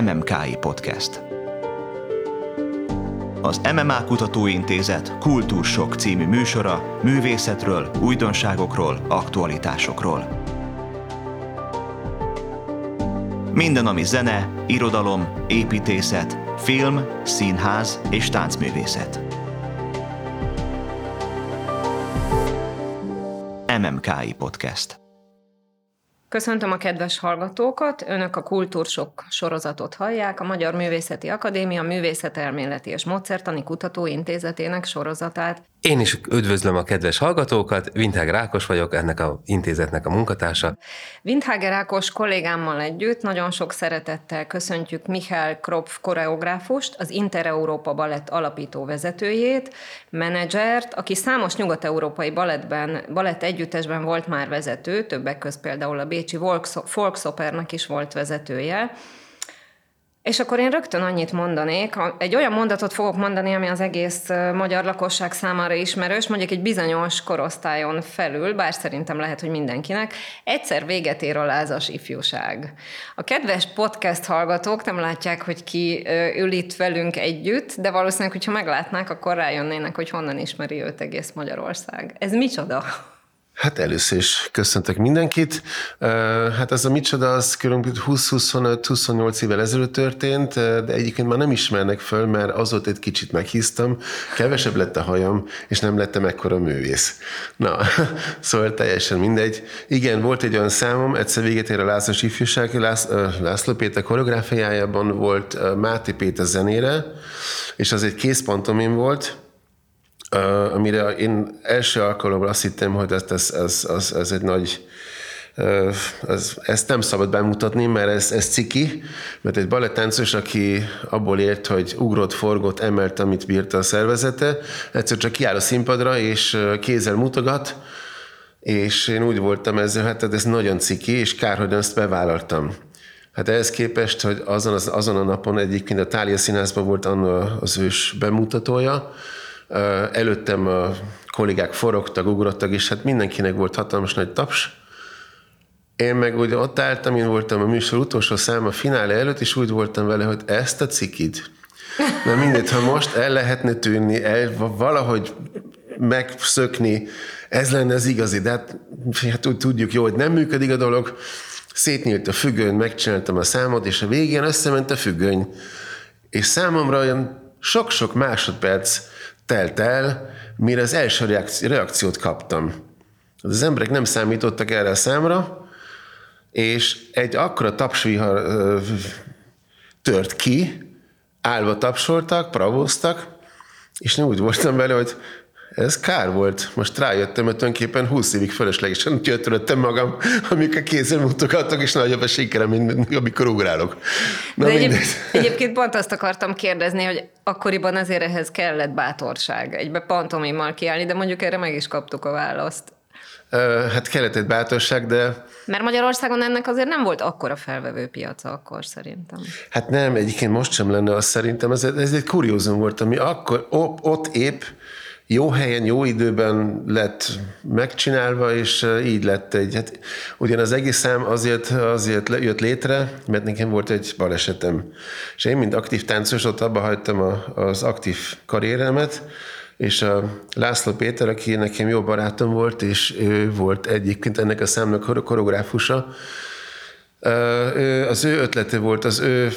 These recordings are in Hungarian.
MMKI Podcast. Az MMA Kutatóintézet Kultúrsok című műsora művészetről, újdonságokról, aktualitásokról. Minden, ami zene, irodalom, építészet, film, színház és táncművészet. MMKI Podcast. Köszöntöm a kedves hallgatókat! Önök a Kultúrsok sorozatot hallják, a Magyar Művészeti Akadémia Művészetelméleti és Mozertani Kutatóintézetének sorozatát. Én is üdvözlöm a kedves hallgatókat, Windháger Ákos vagyok, ennek a intézetnek a munkatársa. Windháger Ákos kollégámmal együtt nagyon sok szeretettel köszöntjük Michael Kropf koreográfust, az Inter-Európa Balett alapító vezetőjét, menedzsert, aki számos nyugat-európai balettben, balett együttesben volt már vezető, többek között például a Bécsi Volksopernak is volt vezetője, és akkor én rögtön annyit mondanék, egy olyan mondatot fogok mondani, ami az egész magyar lakosság számára ismerős, mondjuk egy bizonyos korosztályon felül, bár szerintem lehet, hogy mindenkinek, egyszer véget ér a lázas ifjúság. A kedves podcast hallgatók nem látják, hogy ki ül itt velünk együtt, de valószínűleg, hogyha meglátnák, akkor rájönnének, hogy honnan ismeri őt egész Magyarország. Ez micsoda? Hát először is köszöntök mindenkit. Hát ez a micsoda, az körülbelül 20-25-28 évvel ezelőtt történt, de egyébként már nem ismernek föl, mert azóta egy kicsit meghíztam, kevesebb lett a hajam, és nem lettem ekkora művész. Na, szóval teljesen mindegy. Igen, volt egy olyan számom, egyszer véget ér a Lászlós ifjúság, Lász, László Péter koreográfiájában volt Máté Péter zenére, és az egy készpontomim volt, Amire én első alkalommal azt hittem, hogy ez, ez, ez, ez, ez egy nagy ez, ezt nem szabad bemutatni, mert ez, ez ciki, mert egy balettáncos, aki abból ért, hogy ugrott, forgott, emelt, amit bírta a szervezete, egyszer csak kiáll a színpadra, és kézzel mutogat, és én úgy voltam ezzel, hát ez nagyon ciki, és kár, hogy ezt bevállaltam. Hát ehhez képest, hogy azon, az, azon a napon egyébként a Tália Színházban volt az ős bemutatója, Előttem a kollégák forogtak, ugrottak, és hát mindenkinek volt hatalmas nagy taps. Én meg úgy ott álltam, én voltam a műsor utolsó szám a finále előtt, és úgy voltam vele, hogy ezt a cikid, na mindegy, ha most el lehetne tűnni, el, valahogy megszökni, ez lenne az igazi, de hát, hát úgy tudjuk jó, hogy nem működik a dolog, szétnyílt a függöny, megcsináltam a számot, és a végén összement a függöny. És számomra olyan sok-sok másodperc telt el, mire az első reakciót kaptam. Az emberek nem számítottak erre a számra, és egy akkora tapsvihar tört ki, állva tapsoltak, pravóztak, és nem úgy voltam vele, hogy ez kár volt. Most rájöttem, hogy tulajdonképpen 20 évig fölöslegesen gyötöröttem magam, amikor kézzel mutogatok, és nagyobb a sikerem, mint amikor ugrálok. Na, De egyéb, egyébként pont azt akartam kérdezni, hogy akkoriban azért ehhez kellett bátorság, egybe pantomimmal kiállni, de mondjuk erre meg is kaptuk a választ. Hát kellett egy bátorság, de... Mert Magyarországon ennek azért nem volt akkora felvevő piaca akkor szerintem. Hát nem, egyébként most sem lenne az szerintem. Ez, ez egy kuriózum volt, ami akkor ott épp jó helyen, jó időben lett megcsinálva, és így lett egy, hát ugyan az egész szám azért, azért jött létre, mert nekem volt egy balesetem. És én, mint aktív táncos, ott abba hagytam a, az aktív karrieremet, és a László Péter, aki nekem jó barátom volt, és ő volt egyébként ennek a számnak koreográfusa, az ő ötlete volt, az ő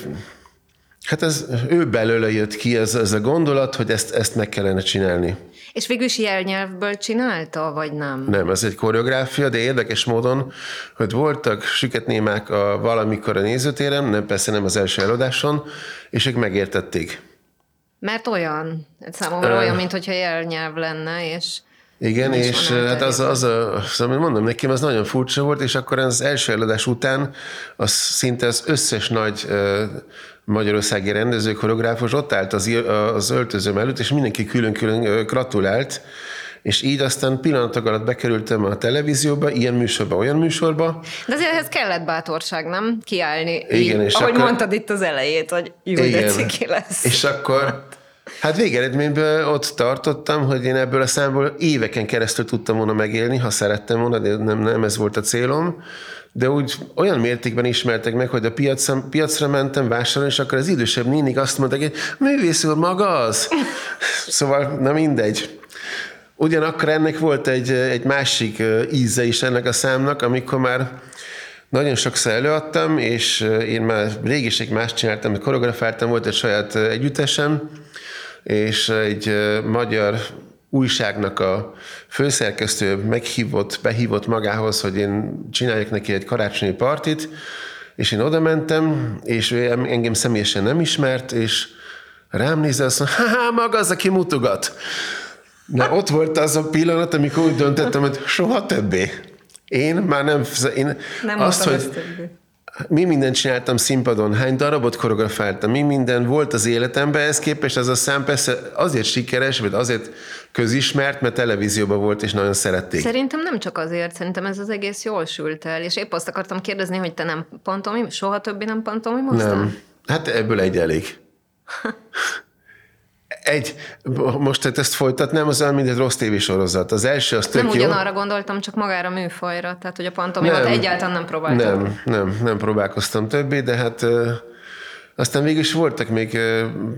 Hát ez ő belőle jött ki ez, ez a gondolat, hogy ezt, ezt meg kellene csinálni. És végül is jelnyelvből csinálta, vagy nem? Nem, ez egy koreográfia, de érdekes módon, hogy voltak süketnémák a valamikor a nézőtéren, nem persze nem az első előadáson, és ők megértették. Mert olyan, számomra uh, olyan, mint hogyha jelnyelv lenne, és... Igen, és hát az, az, a, szóval mondom, nekem az nagyon furcsa volt, és akkor az első előadás után az szinte az összes nagy magyarországi rendező, koreográfus ott állt az, az öltözőm előtt, és mindenki külön-külön gratulált, és így aztán pillanatok alatt bekerültem a televízióba, ilyen műsorba, olyan műsorba. De azért ehhez kellett bátorság, nem? Kiállni. Igen, így, és ahogy akkor, mondtad itt az elejét, hogy jó, de lesz. És akkor Hát végeredményben ott tartottam, hogy én ebből a számból éveken keresztül tudtam volna megélni, ha szerettem volna, de nem, nem ez volt a célom. De úgy olyan mértékben ismertek meg, hogy a piacra, piacra mentem vásárolni, és akkor az idősebb nénik azt mondták, hogy művész úr, maga az? Szóval, na mindegy. Ugyanakkor ennek volt egy, egy másik íze is ennek a számnak, amikor már nagyon sokszor előadtam, és én már régiség más csináltam, hogy koreografáltam, volt egy saját együttesem, és egy magyar újságnak a főszerkesztő meghívott, behívott magához, hogy én csináljak neki egy karácsonyi partit, és én oda mentem, és ő engem személyesen nem ismert, és rám nézve azt mondta, ha maga az, aki mutogat. Na, ott volt az a pillanat, amikor úgy döntöttem, hogy soha többé. Én már nem... Én Nem azt, hogy többé. Mi mindent csináltam színpadon, hány darabot koreografáltam, mi minden volt az életemben, ez képest ez a szám persze azért sikeres, vagy azért közismert, mert televízióban volt, és nagyon szerették. Szerintem nem csak azért, szerintem ez az egész jól sült el, és épp azt akartam kérdezni, hogy te nem pantomim, soha többé nem pantomimoztál? Nem. Hát ebből egy elég. Egy, most tehát ezt folytatnám, az olyan, mint egy rossz tévésorozat. Az első az tök Nem jó. ugyanarra gondoltam, csak magára a műfajra, tehát hogy a pantomimot Nem. egyáltalán nem próbáltam. Nem, nem, nem próbálkoztam többé, de hát aztán végül is voltak még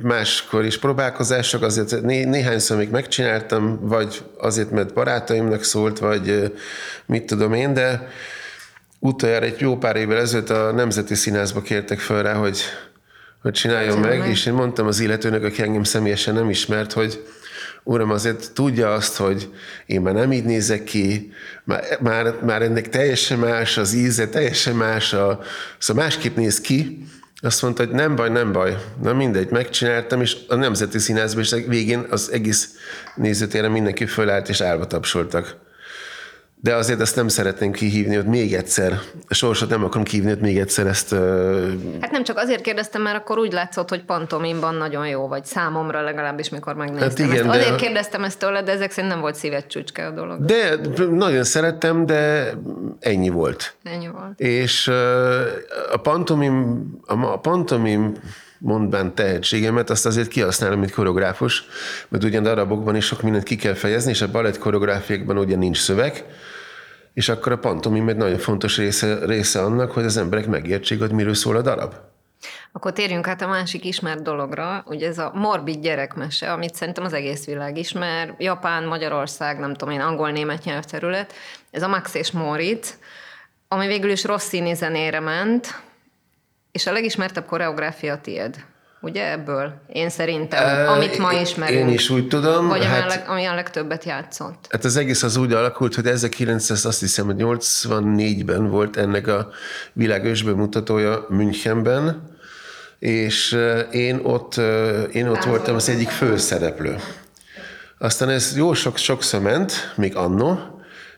máskor is próbálkozások, azért né, néhányszor még megcsináltam, vagy azért, mert barátaimnak szólt, vagy mit tudom én, de utoljára egy jó pár évvel ezelőtt a Nemzeti Színházba kértek fel rá, hogy, hogy csináljon Csinálj meg, meg. és én mondtam az illetőnek, aki engem személyesen nem ismert, hogy Uram, azért tudja azt, hogy én már nem így nézek ki, már, már, már ennek teljesen más az íze, teljesen más, a, szóval másképp néz ki. Azt mondta, hogy nem baj, nem baj. Na mindegy, megcsináltam, és a Nemzeti Színházban is végén az egész nézőtéren mindenki fölállt, és állva tapsoltak. De azért ezt nem szeretnénk kihívni, hogy még egyszer, a sorsot nem akarom kihívni, hogy még egyszer ezt ö, Hát nem csak azért kérdeztem, mert akkor úgy látszott, hogy pantomimban nagyon jó vagy, számomra legalábbis, mikor megnéztem. Hát igen, ezt. de- Azért kérdeztem ezt tőled, de ezek szerint nem volt szíved csücske a dolog. De nagyon szerettem, de ennyi volt. Ennyi volt. És a pantomim, a a pantomim mondván tehetségemet, azt azért kihasználom, mint koreográfus, mert ugyan darabokban is sok mindent ki kell fejezni, és a balett koreográfiákban ugye nincs szöveg, és akkor a pantomim egy nagyon fontos része, része annak, hogy az emberek megértsék, hogy miről szól a darab. Akkor térjünk át a másik ismert dologra, ugye ez a morbid gyerekmese, amit szerintem az egész világ ismer, Japán, Magyarország, nem tudom én, angol-német nyelvterület, ez a Max és Moritz, ami végül is Rossini zenére ment, és a legismertebb koreográfia a tiéd. Ugye ebből? Én szerintem, amit ma ismerünk. Én is úgy tudom. Vagy hát, leg, ami a legtöbbet játszott. Hát az egész az úgy alakult, hogy 1900, azt hiszem, hogy 84-ben volt ennek a világős bemutatója Münchenben, és én ott, én ott voltam az egyik főszereplő. Aztán ez jó sok, sokszor ment, még annó,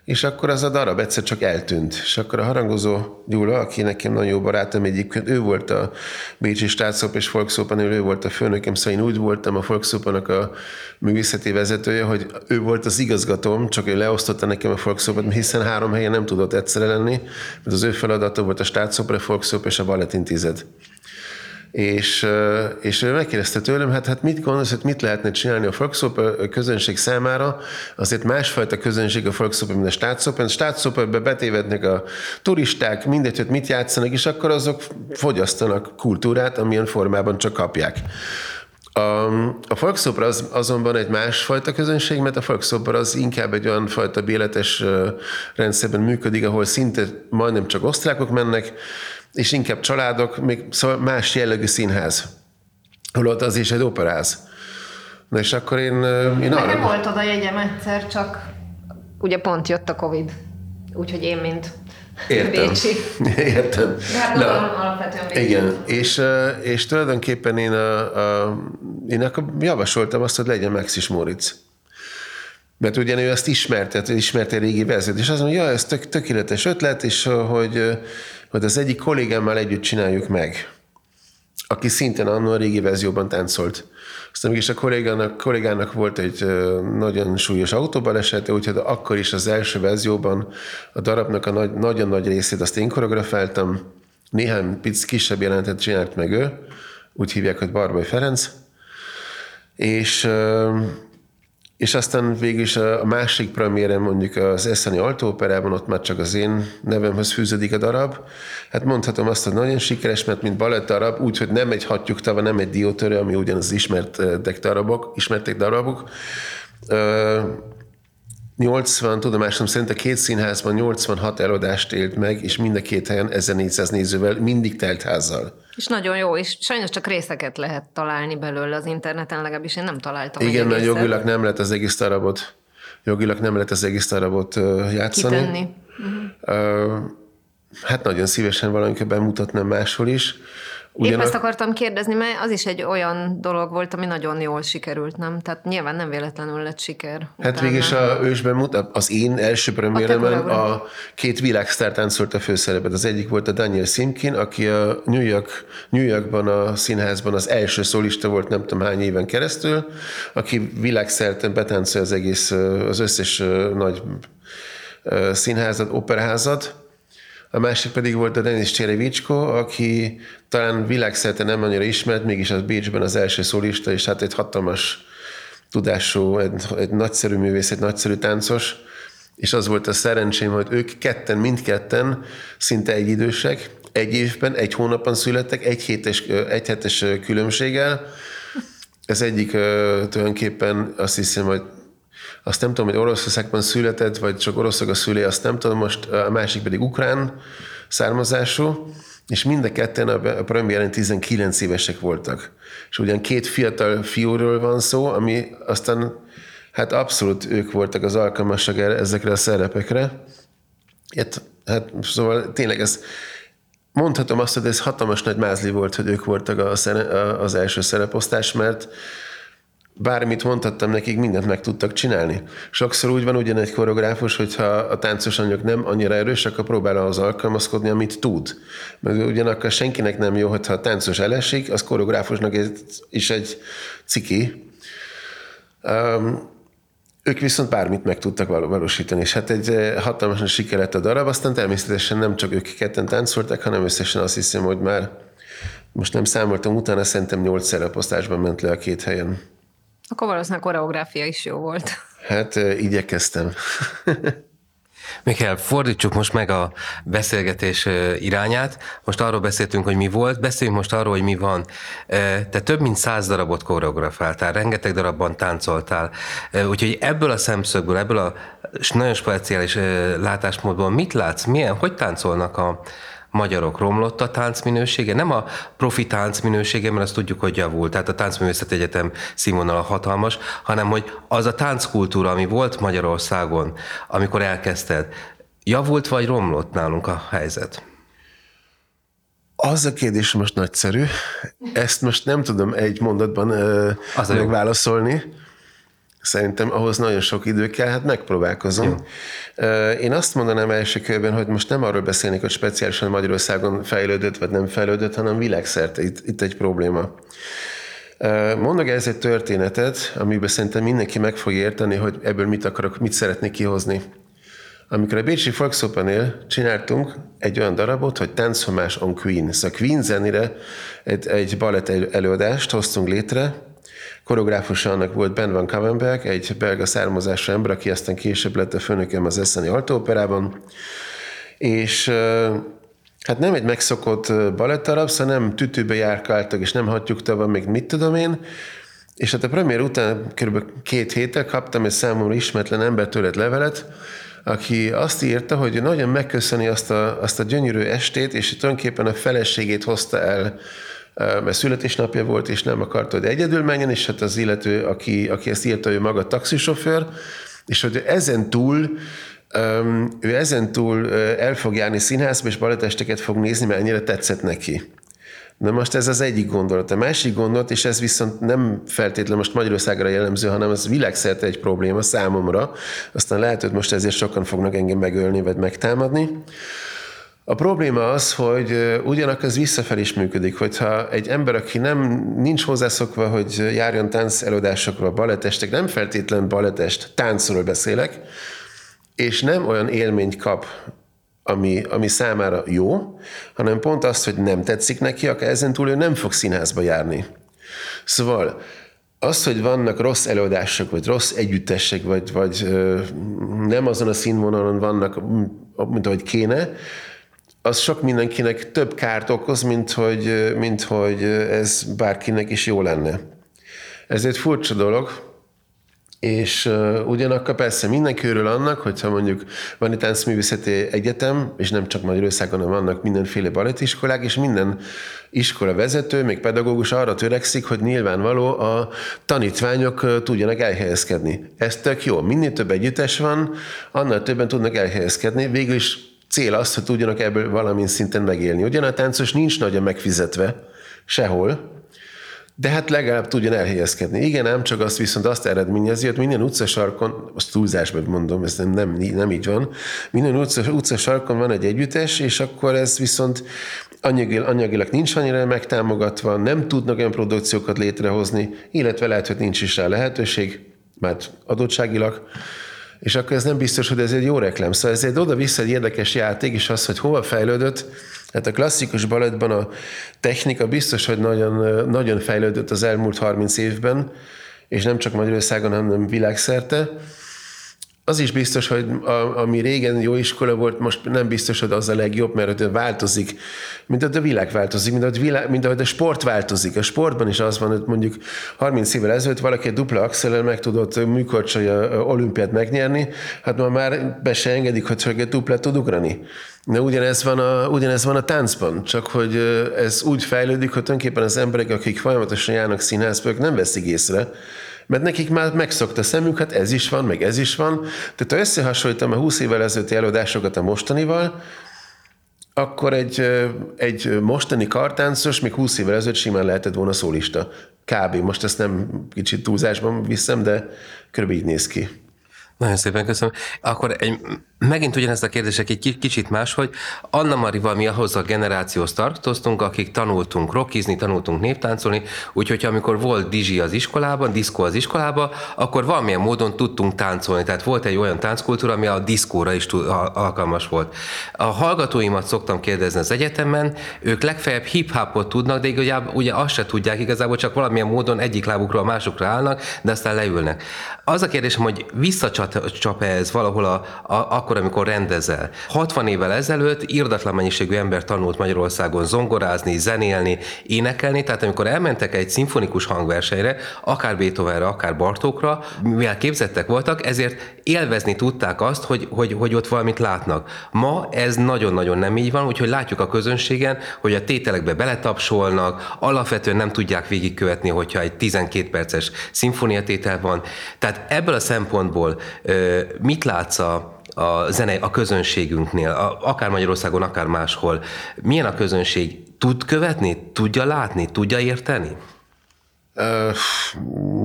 és akkor az a darab egyszer csak eltűnt. És akkor a harangozó Gyula, aki nekem nagyon jó barátom egyébként, ő volt a Bécsi Státszop és Volkszópan, ő volt a főnökem, szóval én úgy voltam a Volkszópanak a művészeti vezetője, hogy ő volt az igazgatóm, csak ő leosztotta nekem a Volkszópat, hiszen három helyen nem tudott egyszerre lenni, mert az ő feladata volt a Státszop, a Volkszóp és a Ballettintézet. És, és megkérdezte tőlem, hát, hát mit gondolsz, hogy mit lehetne csinálni a Volkszóp közönség számára, azért másfajta közönség a Volkszóp, mint a Státszóp. A Státszópbe betévednek a turisták, mindegy, hogy mit játszanak, és akkor azok fogyasztanak kultúrát, amilyen formában csak kapják. A, a folkszopra az azonban egy másfajta közönség, mert a folkszopra az inkább egy olyan fajta béletes rendszerben működik, ahol szinte majdnem csak osztrákok mennek, és inkább családok, még szóval más jellegű színház. Holott az is egy operáz. Na és akkor én, én arra... volt oda jegyem egyszer, csak ugye pont jött a Covid. Úgyhogy én, mint Értem. Bécsi. Értem. De hát Na, alapvetően Bécsi. Igen, és, és tulajdonképpen én, a, a, én akkor javasoltam azt, hogy legyen Max is Moritz. Mert ugye ő ezt ismerte, ismerte a régi verziót, és azt mondja, ja, ez tök, tökéletes ötlet, és hogy, hogy az egyik kollégámmal együtt csináljuk meg, aki szintén annól a régi verzióban táncolt. Aztán mégis a kollégának, kollégának volt egy nagyon súlyos autóbalesete, úgyhogy akkor is az első verzióban a darabnak a nagy, nagyon nagy részét azt én koreografáltam, néhány pic kisebb jelentet csinált meg ő, úgy hívják, hogy Barbai Ferenc, És, és aztán végül is a másik premiéren mondjuk az Eszeni Altóoperában, ott már csak az én nevemhez fűződik a darab. Hát mondhatom azt, hogy nagyon sikeres, mert mint balett darab, úgyhogy nem egy hattyúktava, nem egy diótörő, ami ugyanaz ismertek darabok, ismertek darabok. 80, tudomásom szerint a két színházban 86 eladást élt meg, és mind a két helyen 1400 nézővel, mindig telt házzal. És nagyon jó, és sajnos csak részeket lehet találni belőle az interneten, legalábbis én nem találtam. Igen, mert jogilag nem lehet az egész darabot, jogilag nem lehet az egész darabot játszani. Kitenni. Uh-huh. Hát nagyon szívesen valamikor bemutatnám máshol is. Ugyanak... Épp ezt akartam kérdezni, mert az is egy olyan dolog volt, ami nagyon jól sikerült, nem? Tehát nyilván nem véletlenül lett siker. Hát végig is a ősben mutat, az én első premiéremen a, a két világsztár táncolt a főszerepet. Az egyik volt a Daniel Simkin, aki a New, York, New Yorkban a színházban az első szólista volt nem tudom hány éven keresztül, aki világszerte betáncolja az egész, az összes nagy színházat, operaházat, a másik pedig volt a Denis Cserevicsko, aki talán világszerte nem annyira ismert, mégis az Bécsben az első szólista, és hát egy hatalmas tudású, egy, egy nagyszerű művész, egy nagyszerű táncos, és az volt a szerencsém, hogy ők ketten, mindketten szinte egy idősek, egy évben, egy hónapban születtek, egy hétes, egy hetes különbséggel. Ez egyik tulajdonképpen azt hiszem, hogy azt nem tudom, hogy Oroszországban született, vagy csak oroszok a szülé, azt nem tudom, most a másik pedig ukrán származású, és mind a ketten a premiéren 19 évesek voltak. És ugyan két fiatal fiúról van szó, ami aztán hát abszolút ők voltak az alkalmasak ezekre a szerepekre. Hát, hát szóval tényleg ez, mondhatom azt, hogy ez hatalmas nagy mázli volt, hogy ők voltak a, az első szereposztás, mert bármit mondhattam nekik, mindent meg tudtak csinálni. Sokszor úgy van ugyan egy koreográfus, hogyha a táncos anyag nem annyira erős, akkor próbál ahhoz alkalmazkodni, amit tud. Mert ugyanakkor senkinek nem jó, hogyha a táncos elesik, az koreográfusnak is egy ciki. Um, ők viszont bármit meg tudtak valósítani, és hát egy eh, hatalmasan sikerült a darab, aztán természetesen nem csak ők ketten táncoltak, hanem összesen azt hiszem, hogy már most nem számoltam, utána szerintem nyolc szereposztásban ment le a két helyen. Akkor valószínűleg a koreográfia is jó volt. Hát igyekeztem. Mikkel, fordítsuk most meg a beszélgetés irányát. Most arról beszéltünk, hogy mi volt, beszéljünk most arról, hogy mi van. Te több mint száz darabot koreografáltál, rengeteg darabban táncoltál, úgyhogy ebből a szemszögből, ebből a nagyon speciális látásmódból mit látsz, milyen, hogy táncolnak a, magyarok romlott a tánc minősége, nem a profi tánc minősége, mert azt tudjuk, hogy javult, tehát a Táncművészet Egyetem színvonala hatalmas, hanem hogy az a tánckultúra, ami volt Magyarországon, amikor elkezdted, javult vagy romlott nálunk a helyzet? Az a kérdés most nagyszerű. Ezt most nem tudom egy mondatban uh, megválaszolni. Szerintem ahhoz nagyon sok idő kell, hát megpróbálkozom. Jó. Én azt mondanám első körben, hogy most nem arról beszélnék, hogy speciálisan Magyarországon fejlődött vagy nem fejlődött, hanem világszerte itt, itt egy probléma. Mondok ez egy történetet, amiben szerintem mindenki meg fog érteni, hogy ebből mit akarok, mit szeretnék kihozni. Amikor a Bécsi Volksopernnél csináltunk egy olyan darabot, hogy Táncomás on Queen. Szóval Queen zenére egy, egy balett előadást hoztunk létre, Koreográfusa annak volt Ben van Kavenberg, egy belga származású ember, aki aztán később lett a főnökem az Eszeni Altóoperában. És hát nem egy megszokott balettarab, szóval nem tütőbe járkáltak, és nem hagyjuk még mit tudom én, és hát a premier után kb. két héttel kaptam egy számomra ismeretlen embertől egy levelet, aki azt írta, hogy nagyon megköszöni azt a, azt a gyönyörű estét, és tulajdonképpen a feleségét hozta el mert születésnapja volt, és nem akart, hogy egyedül menjen, és hát az illető, aki, aki ezt írta, ő maga taxisofőr, és hogy ezen túl ő ezen túl el fog járni színházba, és balettesteket fog nézni, mert ennyire tetszett neki. Na most ez az egyik gondolat. A másik gondolat, és ez viszont nem feltétlenül most Magyarországra jellemző, hanem ez világszerte egy probléma számomra. Aztán lehet, hogy most ezért sokan fognak engem megölni, vagy megtámadni a probléma az, hogy ugyanak ez visszafelé is működik, hogyha egy ember, aki nem nincs hozzászokva, hogy járjon tánc előadásokra, balettestek, nem feltétlen balettest, táncról beszélek, és nem olyan élményt kap, ami, ami számára jó, hanem pont azt, hogy nem tetszik neki, akkor ezen túl ő nem fog színházba járni. Szóval az, hogy vannak rossz előadások, vagy rossz együttesek, vagy, vagy nem azon a színvonalon vannak, mint ahogy kéne, az sok mindenkinek több kárt okoz, mint hogy, mint hogy ez bárkinek is jó lenne. Ez egy furcsa dolog, és uh, ugyanakkor persze mindenki örül annak, hogyha mondjuk van egy táncművészeti egyetem, és nem csak Magyarországon, hanem vannak mindenféle balettiskolák, és minden iskola vezető, még pedagógus arra törekszik, hogy nyilvánvaló a tanítványok uh, tudjanak elhelyezkedni. Ez tök jó. Minél több együttes van, annál többen tudnak elhelyezkedni. Végül is cél az, hogy tudjanak ebből valamilyen szinten megélni. Ugyan a táncos nincs nagyon megfizetve sehol, de hát legalább tudjon elhelyezkedni. Igen, ám csak azt viszont azt eredményezi, hogy minden utcasarkon, azt túlzásban mondom, ez nem, nem, nem így van, minden utca, utcasarkon van egy együttes, és akkor ez viszont anyagilag, anyagilag nincs annyira megtámogatva, nem tudnak olyan produkciókat létrehozni, illetve lehet, hogy nincs is rá lehetőség, mert adottságilag, és akkor ez nem biztos, hogy ez egy jó reklám. Szóval ez egy oda-vissza egy érdekes játék, és az, hogy hova fejlődött, Hát a klasszikus balettban a technika biztos, hogy nagyon, nagyon fejlődött az elmúlt 30 évben, és nem csak Magyarországon, hanem világszerte. Az is biztos, hogy a, ami régen jó iskola volt, most nem biztos, hogy az a legjobb, mert változik, mint ahogy a világ változik, mint ahogy, világ, mint ahogy a sport változik. A sportban is az van, hogy mondjuk 30 évvel ezelőtt valaki egy dupla axellel meg tudott műkorcsolja olimpiát megnyerni, hát ma már be se engedik, hogy csak egy duplát tud ugrani. De ugyanez van, a, ugyanez van a táncban, csak hogy ez úgy fejlődik, hogy tulajdonképpen az emberek, akik folyamatosan járnak színházba, nem veszik észre, mert nekik már megszokta a szemük, hát ez is van, meg ez is van. Tehát ha összehasonlítom a 20 évvel ezelőtti előadásokat a mostanival, akkor egy, egy mostani kartáncos még 20 évvel ezelőtt simán lehetett volna szólista. Kb. Most ezt nem kicsit túlzásban viszem, de körülbelül így néz ki. Nagyon szépen köszönöm. Akkor egy, megint ugyanezt a kérdések egy kicsit más, hogy Anna Marival mi ahhoz a generációhoz tartoztunk, akik tanultunk rockizni, tanultunk néptáncolni, úgyhogy amikor volt dizsi az iskolában, diszkó az iskolában, akkor valamilyen módon tudtunk táncolni. Tehát volt egy olyan tánckultúra, ami a diszkóra is alkalmas volt. A hallgatóimat szoktam kérdezni az egyetemen, ők legfeljebb hip-hopot tudnak, de igazából ugye azt se tudják, igazából csak valamilyen módon egyik lábukról a másokra állnak, de aztán leülnek. Az a kérdésem, hogy visszacsap-e ez valahol a, a, akkor, amikor rendezel. 60 évvel ezelőtt írdatlan mennyiségű ember tanult Magyarországon zongorázni, zenélni, énekelni, tehát amikor elmentek egy szimfonikus hangversenyre, akár Beethovenre, akár Bartókra, mivel képzettek voltak, ezért élvezni tudták azt, hogy, hogy, hogy ott valamit látnak. Ma ez nagyon-nagyon nem így van, úgyhogy látjuk a közönségen, hogy a tételekbe beletapsolnak, alapvetően nem tudják végigkövetni, hogyha egy 12 perces szimfoniatétel van. Tehát ebből a szempontból mit látsz a, a zene a közönségünknél, a, akár Magyarországon, akár máshol. Milyen a közönség? Tud követni? Tudja látni? Tudja érteni? Uh,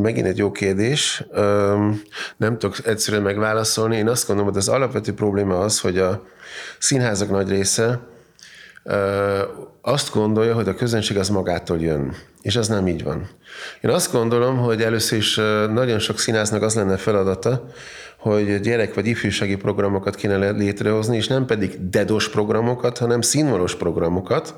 megint egy jó kérdés. Uh, nem tudok egyszerűen megválaszolni. Én azt gondolom, hogy az alapvető probléma az, hogy a színházak nagy része uh, azt gondolja, hogy a közönség az magától jön. És az nem így van. Én azt gondolom, hogy először is nagyon sok színháznak az lenne feladata, hogy gyerek vagy ifjúsági programokat kéne létrehozni, és nem pedig dedos programokat, hanem színvonos programokat,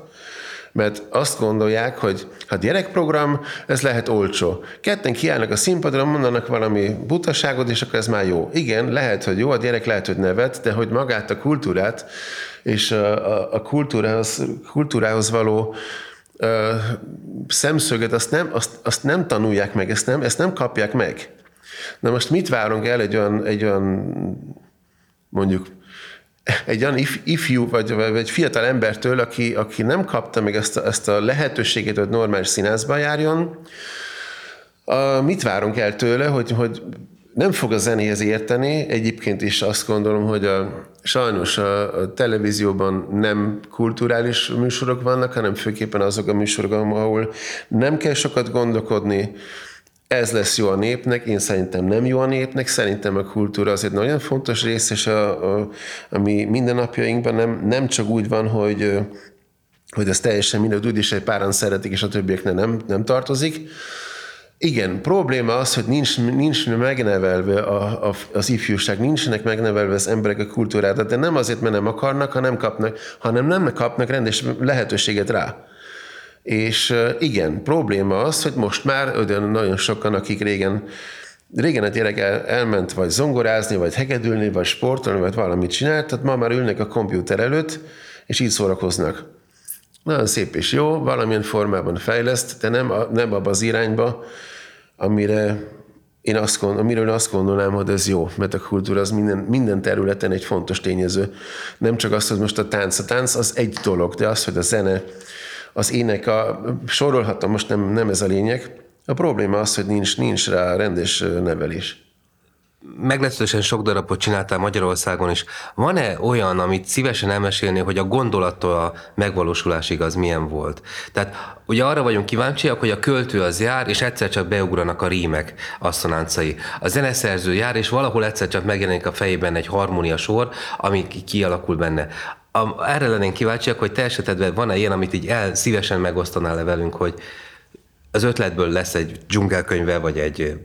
mert azt gondolják, hogy ha gyerekprogram, ez lehet olcsó. Ketten kiállnak a színpadra, mondanak valami butaságot, és akkor ez már jó. Igen, lehet, hogy jó, a gyerek lehet, hogy nevet, de hogy magát a kultúrát és a, a kultúrához, kultúrához való ö, szemszöget, azt nem, azt, azt nem tanulják meg, ezt nem, ezt nem kapják meg. Na most mit várunk el egy olyan, egy olyan mondjuk egy olyan if, ifjú vagy, vagy fiatal embertől, aki, aki nem kapta meg ezt a, ezt a lehetőséget, hogy normális színházba járjon, a, mit várunk el tőle, hogy, hogy nem fog a zenéhez érteni, egyébként is azt gondolom, hogy a, sajnos a, a televízióban nem kulturális műsorok vannak, hanem főképpen azok a műsorok, ahol nem kell sokat gondolkodni, ez lesz jó a népnek, én szerintem nem jó a népnek, szerintem a kultúra az egy nagyon fontos rész, és a, a, ami mindennapjainkban nem, nem csak úgy van, hogy, hogy ez teljesen mindegy, úgyis egy páran szeretik, és a többieknek nem, nem tartozik. Igen, probléma az, hogy nincs, nincs megnevelve a, a, az ifjúság, nincsenek megnevelve az emberek a kultúrát, de nem azért, mert nem akarnak, hanem, kapnak, hanem nem kapnak rendes lehetőséget rá. És igen, probléma az, hogy most már olyan nagyon sokan, akik régen Régen a gyerek el, elment vagy zongorázni, vagy hegedülni, vagy sportolni, vagy valamit csinált, tehát ma már ülnek a komputer előtt, és így szórakoznak. Nagyon szép és jó, valamilyen formában fejleszt, de nem, nem abba az irányba, amire én azt amiről azt gondolnám, hogy ez jó, mert a kultúra az minden, minden területen egy fontos tényező. Nem csak az, hogy most a tánc. A tánc az egy dolog, de az, hogy a zene, az ének, a, sorolhatom, most nem, nem ez a lényeg. A probléma az, hogy nincs, nincs rá rendes nevelés meglehetősen sok darabot csináltál Magyarországon is. Van-e olyan, amit szívesen elmesélni, hogy a gondolattól a megvalósulásig az milyen volt? Tehát ugye arra vagyunk kíváncsiak, hogy a költő az jár, és egyszer csak beugranak a rímek, asszonáncai. A zeneszerző jár, és valahol egyszer csak megjelenik a fejében egy harmónia sor, ami kialakul benne. A, erre lennénk kíváncsiak, hogy te esetedben van-e ilyen, amit így el szívesen megosztanál le velünk, hogy az ötletből lesz egy dzsungelkönyve, vagy egy,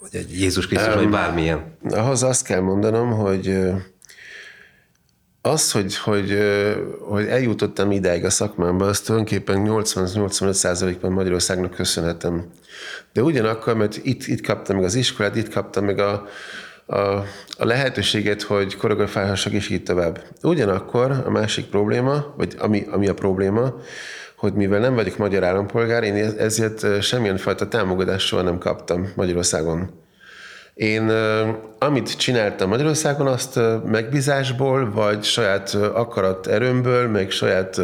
vagy egy Jézus Krisztus, um, vagy bármilyen. Ahhoz azt kell mondanom, hogy az, hogy, hogy, hogy eljutottam ideig a szakmámba, az tulajdonképpen 80-85%-ban Magyarországnak köszönhetem. De ugyanakkor, mert itt, itt kaptam meg az iskolát, itt kaptam meg a, a, a lehetőséget, hogy koreografálhassak, és így tovább. Ugyanakkor a másik probléma, vagy ami, ami a probléma, hogy mivel nem vagyok magyar állampolgár, én ezért semmilyen fajta támogatást soha nem kaptam Magyarországon. Én amit csináltam Magyarországon, azt megbízásból, vagy saját akarat erőmből, meg saját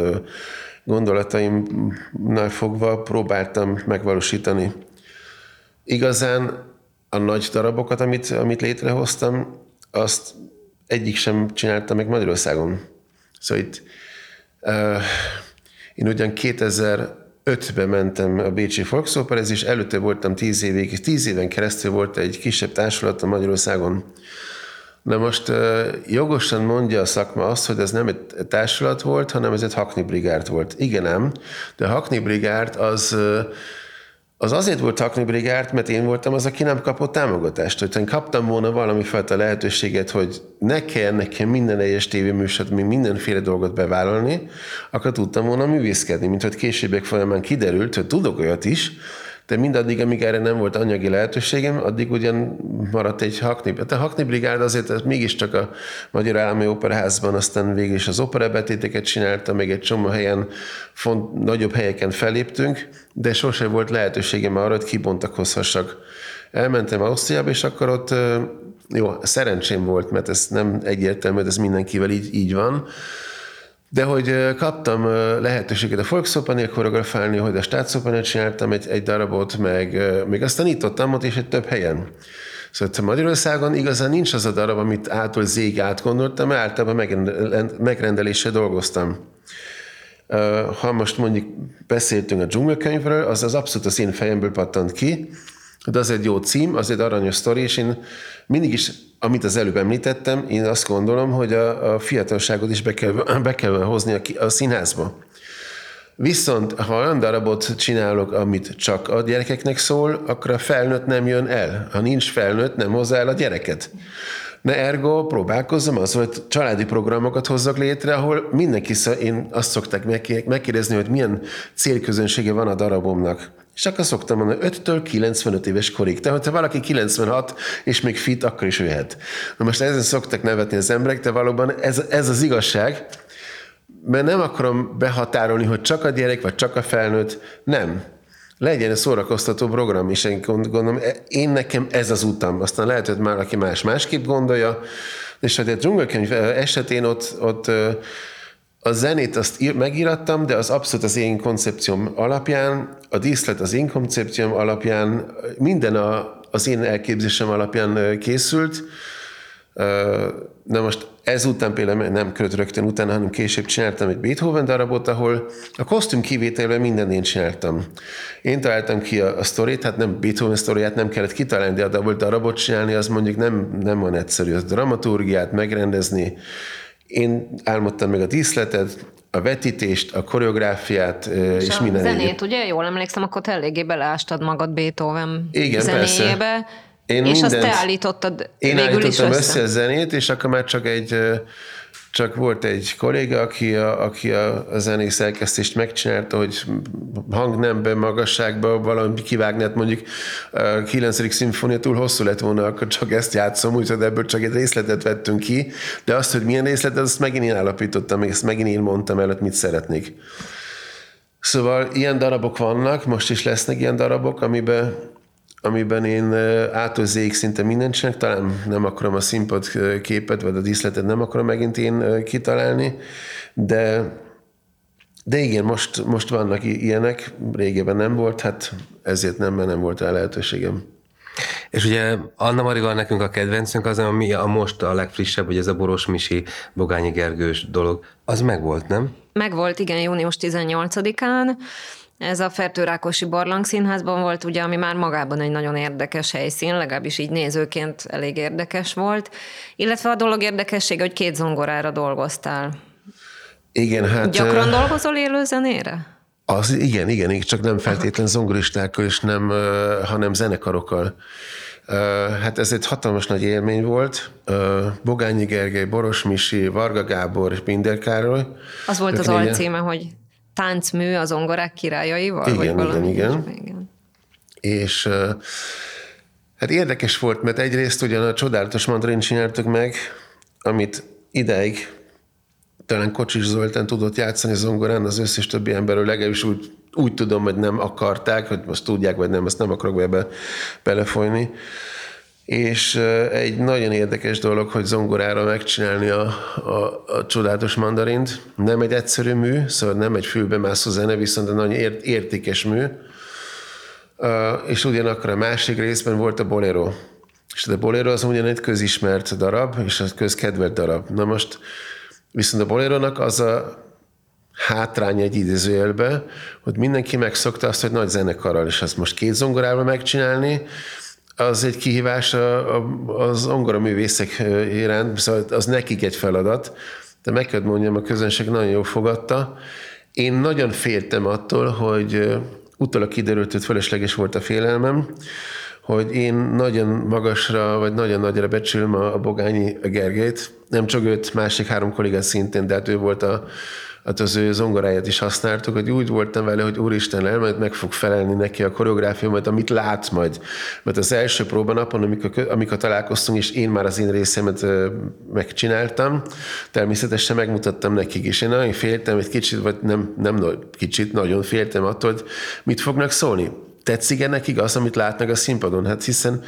gondolataimnál fogva próbáltam megvalósítani. Igazán a nagy darabokat, amit, amit létrehoztam, azt egyik sem csináltam meg Magyarországon. Szóval itt uh, én ugyan 2005-ben mentem a Bécsi Volksoperezni, és előtte voltam 10 évig, 10 éven keresztül volt egy kisebb társulat a Magyarországon. Na most jogosan mondja a szakma azt, hogy ez nem egy társulat volt, hanem ez egy Hakni Brigárt volt. Igen, nem, de a Hakni Brigárt az az azért volt Hakni Brigárt, mert én voltam az, aki nem kapott támogatást. Hogyha kaptam volna valami fajta lehetőséget, hogy ne kell nekem minden egyes tévéműsort, még mindenféle dolgot bevállalni, akkor tudtam volna művészkedni, mint hogy későbbek folyamán kiderült, hogy tudok olyat is, de mindaddig, amíg erre nem volt anyagi lehetőségem, addig ugyan maradt egy Hakni. Hát a Hakni Brigád azért az mégiscsak a Magyar Állami Operaházban, aztán végül is az operabetéteket csinálta, még egy csomó helyen, font, nagyobb helyeken feléptünk, de sose volt lehetőségem arra, hogy kibontakozhassak. Elmentem Ausztriába, és akkor ott jó, szerencsém volt, mert ez nem egyértelmű, ez mindenkivel így, így van, de hogy kaptam lehetőséget a Volkszopanél koreografálni, hogy a Staatsopanél csináltam egy, egy darabot, meg még azt tanítottam ott és egy több helyen. Szóval Magyarországon igazán nincs az a darab, amit ától zég átgondoltam, mert általában megrendeléssel dolgoztam. Ha most mondjuk beszéltünk a dzsungelkönyvről, az az abszolút az én fejemből pattant ki, de az egy jó cím, az egy aranyos sztori, és én mindig is amit az előbb említettem, én azt gondolom, hogy a, a fiatalságot is be kell, be kell hozni a, a színházba. Viszont, ha olyan darabot csinálok, amit csak a gyerekeknek szól, akkor a felnőtt nem jön el. Ha nincs felnőtt, nem hozza el a gyereket. Ne ergo próbálkozom az, hogy családi programokat hozzak létre, ahol mindenki, én azt szokták megkérdezni, hogy milyen célközönsége van a darabomnak. És akkor szoktam mondani, 5-től 95 éves korig. Tehát, ha valaki 96 és még fit, akkor is jöhet. Na most ezen szoktak nevetni az emberek, de valóban ez, ez az igazság, mert nem akarom behatárolni, hogy csak a gyerek, vagy csak a felnőtt. Nem. Legyen egy szórakoztató program, és én gondolom, én nekem ez az utam. Aztán lehet, hogy már aki más másképp gondolja, és hát a dzsungelkönyv esetén ott, ott a zenét azt megírattam, de az abszolút az én koncepcióm alapján, a díszlet az én koncepcióm alapján, minden a, az én elképzésem alapján készült. Na most ezután például nem költ rögtön utána, hanem később csináltam egy Beethoven darabot, ahol a kosztüm kivételben minden én csináltam. Én találtam ki a, a sztorit, hát nem Beethoven sztoriát nem kellett kitalálni, de a darabot csinálni, az mondjuk nem, nem van egyszerű. A dramaturgiát megrendezni, én álmodtam meg a díszletet, a vetítést, a koreográfiát, és, és a minden zenét, egyéb. ugye? Jól emlékszem, akkor te eléggé beleástad magad Beethoven Igen, zenéjébe. Persze. Én és mindent, azt te állítottad Én végül állítottam is össze. össze a zenét, és akkor már csak egy csak volt egy kolléga, aki a, aki a, a zenész szerkesztést megcsinálta, hogy hangnemben, magasságban valami kivágni, hát mondjuk a 9. szimfónia túl hosszú lett volna, akkor csak ezt játszom, úgyhogy ebből csak egy részletet vettünk ki, de azt, hogy milyen részletet, azt megint én állapítottam, meg ezt megint én mondtam el, mit szeretnék. Szóval ilyen darabok vannak, most is lesznek ilyen darabok, amiben amiben én átozéig szinte mindent csinálok, talán nem akarom a színpad képet, vagy a díszletet nem akarom megint én kitalálni, de de igen, most, most vannak ilyenek, régebben nem volt, hát ezért nem, mert nem volt rá lehetőségem. És ugye Anna Marival nekünk a kedvencünk az, ami a most a legfrissebb, hogy ez a Boros Misi, Bogányi Gergős dolog. Az megvolt, nem? Megvolt, igen, június 18-án. Ez a Fertőrákosi Barlangszínházban volt, ugye, ami már magában egy nagyon érdekes helyszín, legalábbis így nézőként elég érdekes volt. Illetve a dolog érdekessége, hogy két zongorára dolgoztál. Igen, hát... Gyakran dolgozol élőzenére? Az, igen, igen, csak nem feltétlen zongoristákkal, és nem, hanem zenekarokkal. Hát ez egy hatalmas nagy élmény volt. Bogányi Gergely, Boros Misi, Varga Gábor és Binder Károly. Az volt az alcíme, hogy táncmű az zongorák királyaival? Igen, vagy igen, igen. igen. És hát érdekes volt, mert egyrészt ugyan a csodálatos mandarin csináltuk meg, amit ideig talán Kocsis Zoltán tudott játszani zongorán, az összes többi emberről legalábbis úgy, úgy tudom, hogy nem akarták, hogy most tudják, vagy nem, ezt nem akarok ebbe belefolyni. És egy nagyon érdekes dolog, hogy zongorára megcsinálni a, a, a csodálatos mandarint. Nem egy egyszerű mű, szóval nem egy fülbe mászó zene, viszont egy nagyon ért, értékes mű. És ugyanakkor a másik részben volt a bolero. És a bolero az ugyan egy közismert darab, és egy közkedvelt darab. Na most viszont a bolerónak az a hátrány egy idézőjelbe, hogy mindenki megszokta azt, hogy nagy zenekarral, és azt most két zongorával megcsinálni, az egy kihívás az angora művészek iránt, szóval az nekik egy feladat, de meg kell mondjam, a közönség nagyon jól fogadta. Én nagyon féltem attól, hogy utólag kiderült, hogy fölösleges volt a félelmem, hogy én nagyon magasra, vagy nagyon nagyra becsülöm a Bogányi Gergelyt, nem csak őt, másik három kollégát szintén, de hát ő volt a, hát az ő zongoráját is használtuk, hogy úgy voltam vele, hogy úristen, el, majd meg fog felelni neki a koreográfia, majd amit lát majd. Mert az első próbanapon, amikor, amikor találkoztunk, és én már az én részemet megcsináltam, természetesen megmutattam nekik, és én nagyon féltem egy kicsit, vagy nem, nem kicsit, nagyon féltem attól, hogy mit fognak szólni. Tetszik-e nekik az, amit látnak a színpadon? Hát hiszen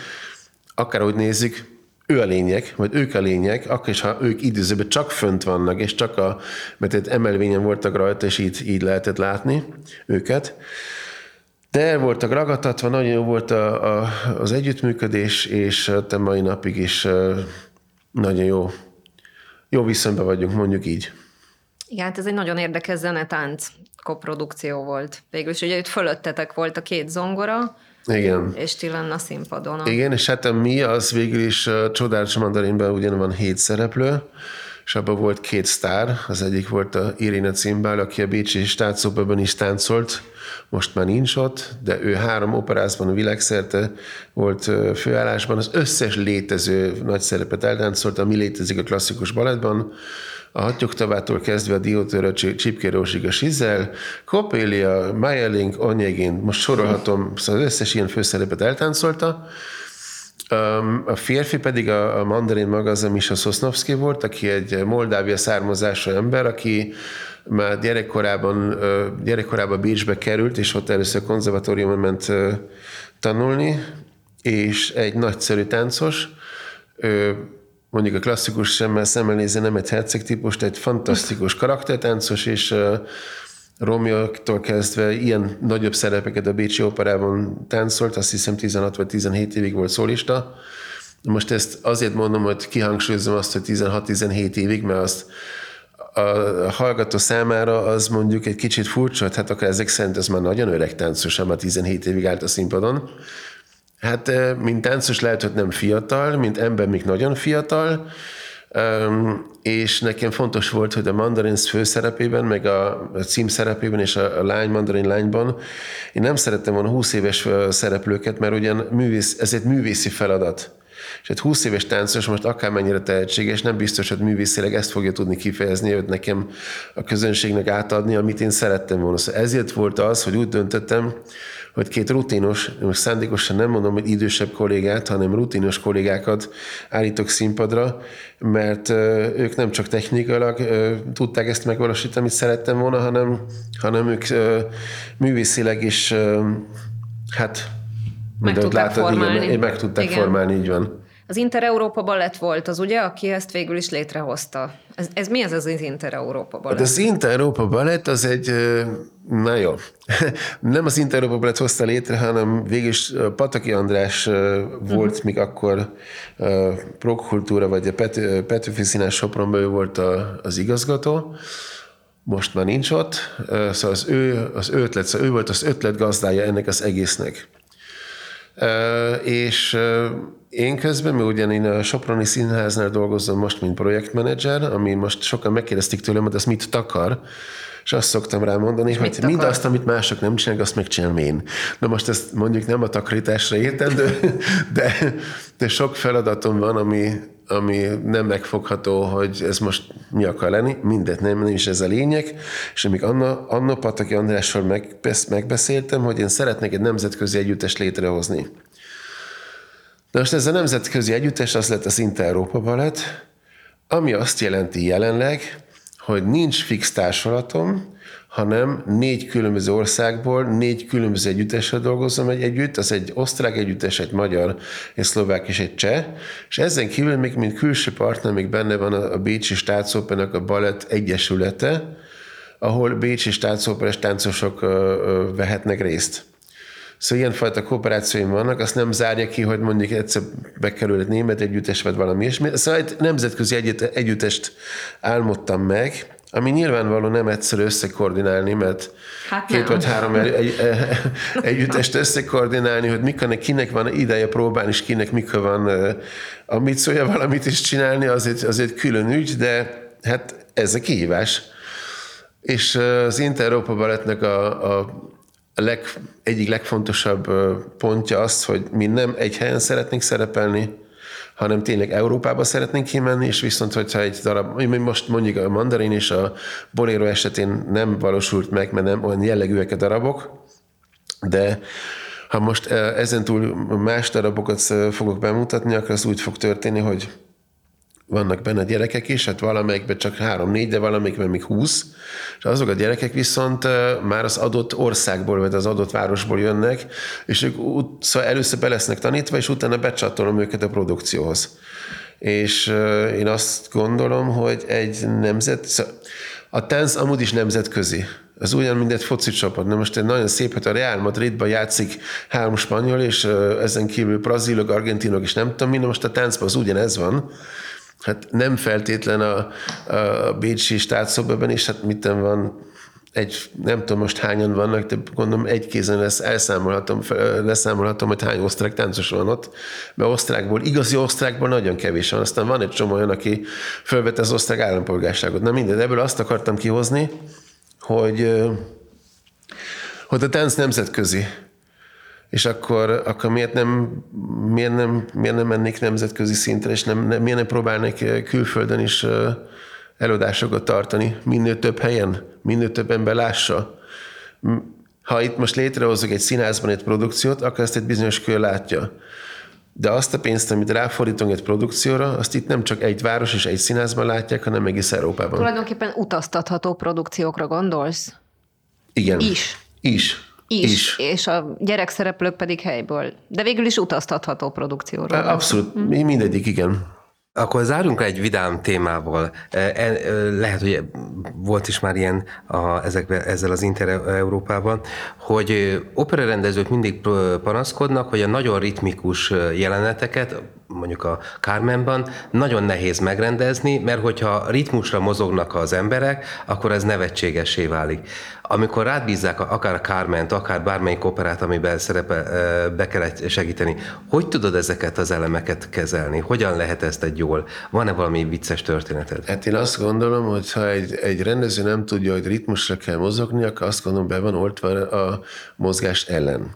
akárhogy nézzük, ő a lényeg, vagy ők a lényeg, akkor is, ha ők időzőben csak fönt vannak, és csak a, mert egy emelvényen voltak rajta, és így, így lehetett látni őket. De el voltak ragadtatva, nagyon jó volt a, a, az együttműködés, és te mai napig is nagyon jó, jó viszonyban vagyunk, mondjuk így. Igen, hát ez egy nagyon érdekes zenetánc koprodukció volt. Végül is ugye itt fölöttetek volt a két zongora, igen. És ti lenne a színpadon. Igen, és hát mi az végül is a Csodálatos Mandarinben ugyan van hét szereplő, és abban volt két sztár, az egyik volt a Irina Cimbál, aki a Bécsi Státszópában is táncolt, most már nincs ott, de ő három operázban világszerte volt főállásban, az összes létező nagy szerepet eltáncolt, ami létezik a klasszikus balettban, a hattyogtavától kezdve a diótőre Csipkérósig a Sizel, Kopélia, Majelink, Onyegin, most sorolhatom, szóval az összes ilyen főszerepet eltáncolta. A férfi pedig a, mandarin maga az a Misha Szosnovszki volt, aki egy Moldávia származású ember, aki már gyerekkorában, gyerekkorában Bécsbe került, és ott először konzervatóriumon ment tanulni, és egy nagyszerű táncos, mondjuk a klasszikus szemmel szemmel nézve nem egy herceg típus, de egy fantasztikus karaktertáncos, és Romeo-tól kezdve ilyen nagyobb szerepeket a Bécsi Operában táncolt, azt hiszem 16 vagy 17 évig volt szólista. Most ezt azért mondom, hogy kihangsúlyozom azt, hogy 16-17 évig, mert azt a hallgató számára az mondjuk egy kicsit furcsa, hát akár ezek szerint ez már nagyon öreg táncos, már 17 évig állt a színpadon. Hát, mint táncos lehet, hogy nem fiatal, mint ember még nagyon fiatal, és nekem fontos volt, hogy a Mandarins főszerepében, meg a cím szerepében és a lány Mandarin lányban, én nem szerettem volna 20 éves szereplőket, mert ugyan művész, ez egy művészi feladat. És egy 20 éves táncos most akármennyire tehetséges, nem biztos, hogy művészileg ezt fogja tudni kifejezni, hogy nekem a közönségnek átadni, amit én szerettem volna. Szóval ezért volt az, hogy úgy döntöttem, hogy két rutinos, most szándékosan nem mondom, hogy idősebb kollégát, hanem rutinos kollégákat állítok színpadra, mert ők nem csak technikailag tudták ezt megvalósítani, amit szerettem volna, hanem, hanem ők művészileg is, hát, meg tudták látod, formálni. Igen, meg tudták igen. formálni, így van. Az Inter-Európa Ballett volt az, ugye, aki ezt végül is létrehozta. Ez, ez mi ez az, az Inter-Európa Ballett? Hát az Inter-Európa Ballett az egy, na jó, nem az Inter-Európa Ballett hozta létre, hanem végül is Pataki András volt uh-huh. még akkor Prokultúra, vagy a Pet, Petőfi Színás Sopronban ő volt a, az igazgató, most már nincs ott, szóval az ő, az ötlet, szóval ő volt az ötlet gazdája ennek az egésznek. És én közben, mert ugyan én a Soproni Színháznál dolgozom most, mint projektmenedzser, ami most sokan megkérdezték tőlem, hogy ez mit takar, és azt szoktam rá mondani, hogy mindazt, amit mások nem csinálnak, azt megcsinálom én. Na most ezt mondjuk nem a takarításra értem, de, de, de sok feladatom van, ami, ami nem megfogható, hogy ez most mi akar lenni, mindet nem, nem is ez a lényeg, és amíg Anna, Anna Pataki Andrással meg, megbeszéltem, hogy én szeretnék egy nemzetközi együttest létrehozni. Na most ez a nemzetközi együttes az lett az Inter-Európa Balett, ami azt jelenti jelenleg, hogy nincs fix társulatom, hanem négy különböző országból, négy különböző együttesre dolgozom egy együtt, az egy osztrák együttes, egy magyar, egy szlovák és egy cseh, és ezen kívül még mint külső partner még benne van a Bécsi Státszopenek a Balett Egyesülete, ahol Bécsi Státszóperes táncosok vehetnek részt. Szóval ilyenfajta kooperációim vannak, azt nem zárja ki, hogy mondjuk egyszer bekerül egy német együttes, vagy valami ilyesmi. Szóval egy nemzetközi együtt, együttest álmodtam meg, ami nyilvánvaló nem egyszerű összekoordinálni, mert hát két vagy három egy, egy, együttest összekoordinálni, hogy mikor kinek van ideje próbálni, és kinek mikor van ambíciója valamit is csinálni, azért, azért külön ügy, de hát ez a kihívás. És az Inter-Európa Balettnek a, a leg, egyik legfontosabb pontja az, hogy mi nem egy helyen szeretnénk szerepelni, hanem tényleg Európába szeretnénk kimenni, és viszont, hogyha egy darab, most mondjuk a mandarin és a bolero esetén nem valósult meg, mert nem olyan jellegűek a darabok, de ha most ezentúl más darabokat fogok bemutatni, akkor az úgy fog történni, hogy vannak benne gyerekek is, hát valamelyikben csak három-négy, de valamelyikben még húsz, és azok a gyerekek viszont már az adott országból, vagy az adott városból jönnek, és ők szóval először be lesznek tanítva, és utána becsatolom őket a produkcióhoz. És én azt gondolom, hogy egy nemzet, szóval a tánc amúgy is nemzetközi. Az ugyan, egy foci csapat. Na most egy nagyon szép, hogy a Real Madridban játszik három spanyol, és ezen kívül brazilok, argentinok, és nem tudom mi, most a táncban az ugyanez van Hát nem feltétlen a, a Bécsi státszobban is, hát mitten van egy, nem tudom most hányan vannak, de gondolom egy kézen lesz, elszámolhatom, leszámolhatom, hogy hány osztrák táncos van ott, mert osztrákból, igazi osztrákból nagyon kevés van, aztán van egy csomó olyan, aki fölvette az osztrák állampolgárságot. Na minden, ebből azt akartam kihozni, hogy, hogy a tánc nemzetközi és akkor, akkor miért, nem, miért, nem, miért nem mennék nemzetközi szintre, és nem, nem, miért nem próbálnék eh, külföldön is eh, előadásokat tartani, minél több helyen, minél több ember lássa. Ha itt most létrehozok egy színházban egy produkciót, akkor ezt egy bizonyos kör látja. De azt a pénzt, amit ráfordítunk egy produkcióra, azt itt nem csak egy város és egy színházban látják, hanem egész Európában. Tulajdonképpen utaztatható produkciókra gondolsz? Igen. Is. Is is, is, és a gyerekszereplők pedig helyből. De végül is utaztatható produkcióról. Abszolút, hm. mindegyik, igen. Akkor zárjunk egy vidám témával. E, lehet, hogy volt is már ilyen a, ezekbe, ezzel az Inter-Európában, hogy operarendezők mindig panaszkodnak, hogy a nagyon ritmikus jeleneteket, mondjuk a Carmenban, nagyon nehéz megrendezni, mert hogyha ritmusra mozognak az emberek, akkor ez nevetségesé válik amikor rád bízzák akár a Kárment, akár bármelyik operát, amiben szerepe, be kellett segíteni, hogy tudod ezeket az elemeket kezelni? Hogyan lehet ezt egy jól? Van-e valami vicces történeted? Hát én azt gondolom, hogy ha egy, egy rendező nem tudja, hogy ritmusra kell mozogni, akkor azt gondolom, be van oltva a mozgás ellen.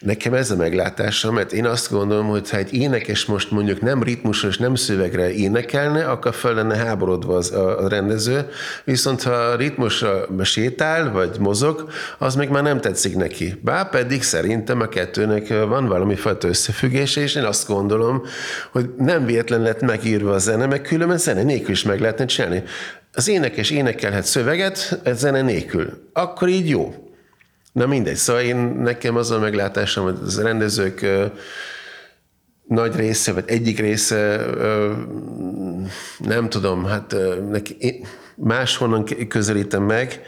Nekem ez a meglátásom, mert én azt gondolom, hogy ha egy énekes most mondjuk nem ritmusos, nem szövegre énekelne, akkor fel lenne háborodva az, a rendező, viszont ha ritmusra sétál, vagy mozog, az meg már nem tetszik neki. Bár pedig szerintem a kettőnek van valami fajta összefüggése, és én azt gondolom, hogy nem véletlen lett megírva a zene, meg különben zene nélkül is meg lehetne csinálni. Az énekes énekelhet szöveget, ez zene nélkül. Akkor így jó. Na mindegy, szóval én, nekem az a meglátásom, hogy az rendezők nagy része, vagy egyik része, nem tudom, hát neki, én máshonnan közelítem meg,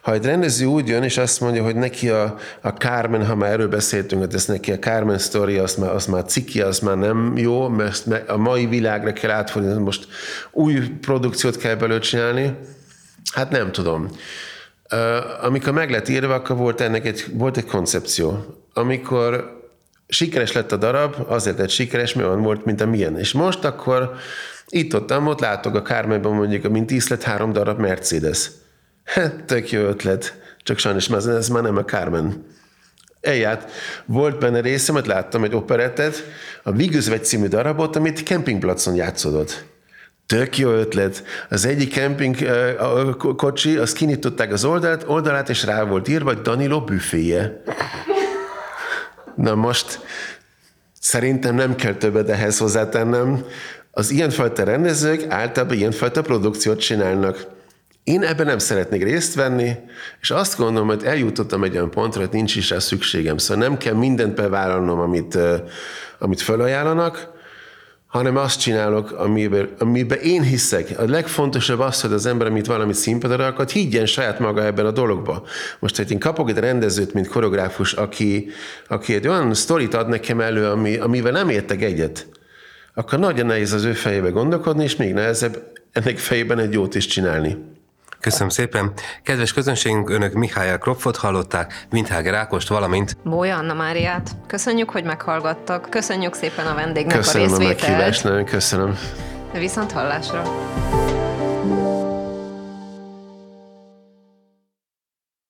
ha egy rendező úgy jön, és azt mondja, hogy neki a, a Carmen, ha már erről beszéltünk, hogy ez neki a Carmen story, az már, az már ciki, az már nem jó, mert a mai világra kell átfordítani, most új produkciót kell belőle csinálni, hát nem tudom. Amikor meg lett írva, akkor volt ennek egy, volt egy koncepció. Amikor sikeres lett a darab, azért lett sikeres, mert olyan volt, mint a milyen. És most akkor itt ott, ott látok a Carmenben mondjuk, mint ízlet három darab Mercedes. Hát, tök jó ötlet. Csak sajnos ez, ez már nem a Carmen. Elját, volt benne részemet, láttam egy operettet, a Vigözvegy című darabot, amit kempingplacon játszódott. Tök jó ötlet. Az egyik kemping kocsi, azt kinyitották az oldalt, oldalát, és rá volt írva, hogy Danilo büféje. Na most szerintem nem kell többet ehhez hozzátennem. Az ilyenfajta rendezők általában ilyenfajta produkciót csinálnak. Én ebben nem szeretnék részt venni, és azt gondolom, hogy eljutottam egy olyan pontra, hogy nincs is rá szükségem. Szóval nem kell mindent bevállalnom, amit, amit felajánlanak, hanem azt csinálok, amiben, amiben én hiszek. A legfontosabb az, hogy az ember, amit valami színpadra akad, higgyen saját maga ebben a dologba. Most, hogy én kapok egy rendezőt, mint koreográfus, aki, aki egy olyan sztorit ad nekem elő, ami, amivel nem értek egyet, akkor nagyon nehéz az ő fejébe gondolkodni, és még nehezebb ennek fejében egy jót is csinálni. Köszönöm szépen. Kedves közönségünk, önök Mihály Kropfot hallották, Windhager Ákost, valamint Bója Anna Máriát. Köszönjük, hogy meghallgattak. Köszönjük szépen a vendégnek köszönöm a részvételt. Köszönöm a meghívást, nagyon köszönöm. Viszont hallásra.